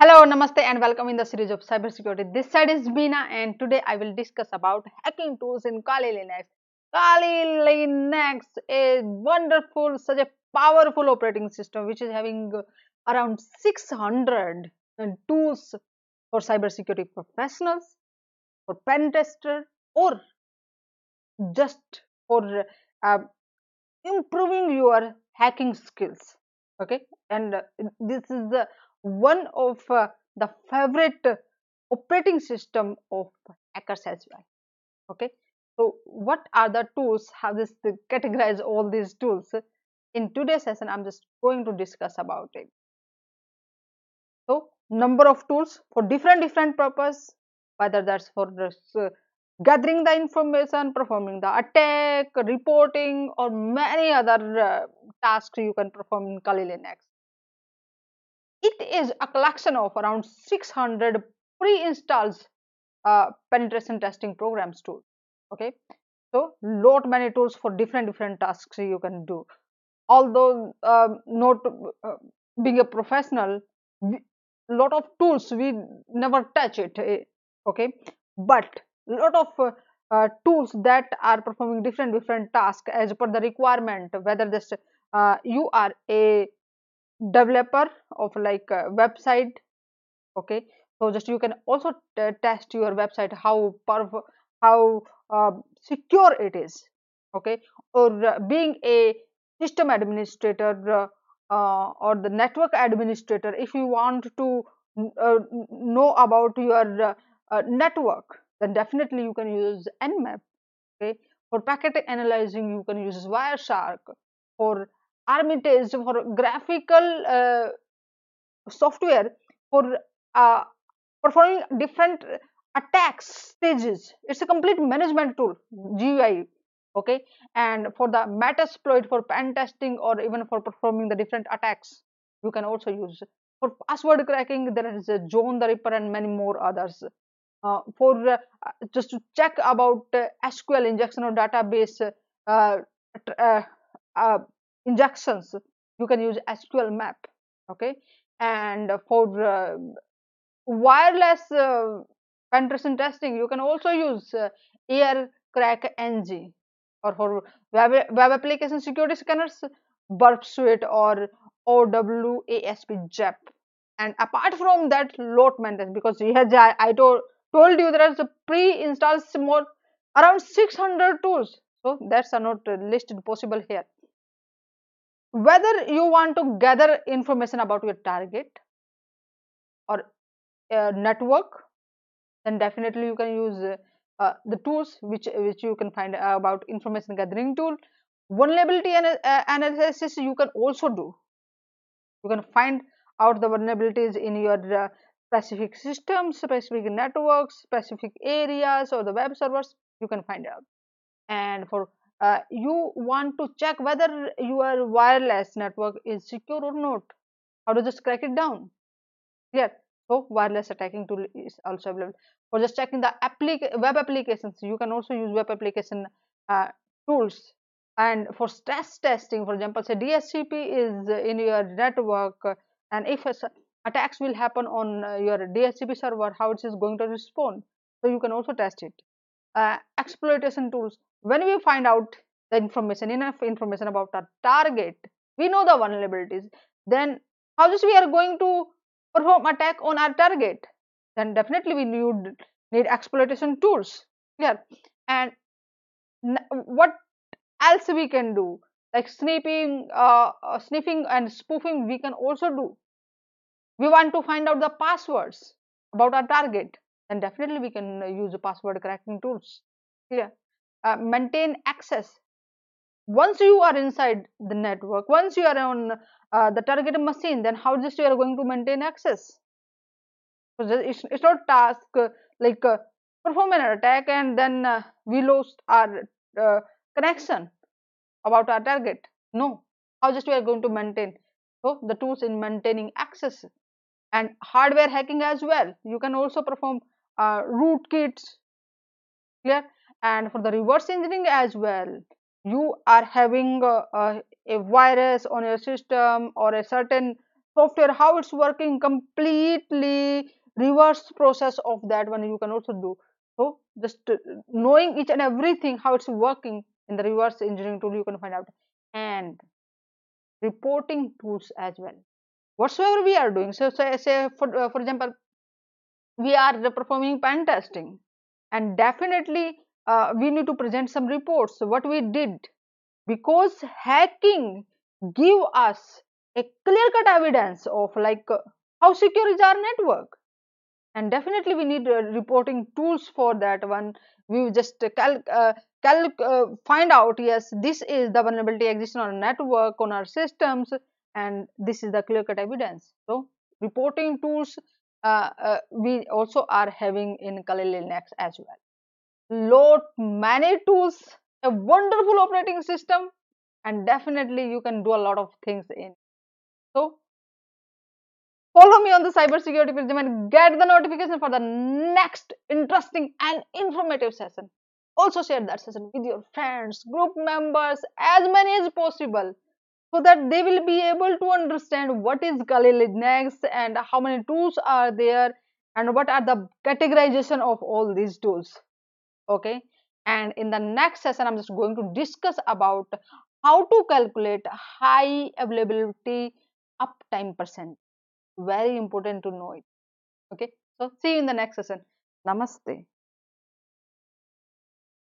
Hello, namaste and welcome in the series of cybersecurity. This side is Beena and today I will discuss about hacking tools in Kali Linux. Kali Linux is wonderful, such a powerful operating system which is having around 600 tools for cybersecurity professionals, for pen tester or just for uh, improving your hacking skills okay and uh, this is the one of uh, the favorite operating system of hackers as well okay? So what are the tools how this categorize all these tools? In today's session i'm just going to discuss about it. So number of tools for different different purpose whether that's for this, uh, gathering the information, performing the attack, reporting, or many other uh, tasks you can perform in Kali Linux. It is a collection of around 600 pre-installed uh, penetration testing programs too. Okay, so lot many tools for different different tasks you can do. Although um, not uh, being a professional, lot of tools we never touch it. Eh, okay, but lot of uh, uh, tools that are performing different different tasks as per the requirement whether this uh, you are a developer of like website okay? So just you can also test your website how how uh, secure it is okay? Or uh, being a system administrator uh, or the network administrator if you want to know about your network then definitely you can use nmap okay? For packet analyzing you can use wireshark. For Armitage for graphical uh, software for uh, performing different attacks stages. It's a complete management tool GUI okay? And for the metasploit for pen testing or even for performing the different attacks you can also use. For password cracking there is a John the Ripper and many more others. Uh, for uh, just to check about uh, SQL injection or database injections. You can use sqlmap okay? And for uh, wireless uh, penetration testing you can also use uh, air crack ng or for web, web application security scanners burp suite or OWASP ZAP and apart from that load maintenance because here I, I told told you there is a pre-installed more around 600 tools. So that's not listed possible here whether you want to gather information about your target or uh, network then definitely you can use uh, the tools which which you can find about information gathering tool vulnerability uh, analysis you can also do you can find out the vulnerabilities in your uh, specific systems, specific networks, specific areas or the web servers, you can find out. And for uh, you want to check whether your wireless network is secure or not. How to just crack it down? Clear? So wireless attacking tool is also available. For just checking the web applications, you can also use web application uh, tools. And for stress testing, for example, say DHCP is in your network, and if attacks will happen on uh, your DHCP server, how it is going to respond. So you can also test it. Uh, exploitation tools. When we find out the information, enough information about our target, we know the vulnerabilities. Then how just we are going to perform attack on our target? Then definitely we need need exploitation tools. Yeah, and what else we can do? Like sniffing, uh, uh, sniffing and spoofing, we can also do we want to find out the passwords about our target then definitely we can use the password cracking tools clear uh, maintain access. Once you are inside the network once you are on uh, the target machine then how just you are going to maintain access? So it's, not task uh, like uh, perform an attack and then uh, we lost our uh, connection about our target. No. How just we are going to maintain? So the tools in maintaining access and hardware hacking as well. You can also perform uh, rootkits clear and for the reverse engineering as well you are having uh, uh, a virus on your system or a certain software how it's working completely reverse process of that one you can also do. So just knowing each and everything how it's working in the reverse engineering tool you can find out. And reporting tools as well. Whatsoever we are doing so say, say for, uh, for example we are performing pen testing. And definitely uh, we need to present some reports. What we did because hacking give us a clear cut evidence of like uh, how secure is our network. And definitely we need uh, reporting tools for that one. We just cal, uh, cal uh, find out yes this is the vulnerability exists on our network on our systems and this is the clear cut evidence. So reporting tools uh, uh, we also are having in Kali Linux as well lot many tools a wonderful operating system and definitely you can do a lot of things in. So follow me on the cybersecurity prism and get the notification for the next interesting and informative session. Also share that session with your friends group members as many as possible so that they will be able to understand what is Kali Linux and how many tools are there and what are the categorization of all these tools okay? And in the next session i'm just going to discuss about how to calculate high availability uptime percent. Very important to know it okay? So see you in the next session. Namaste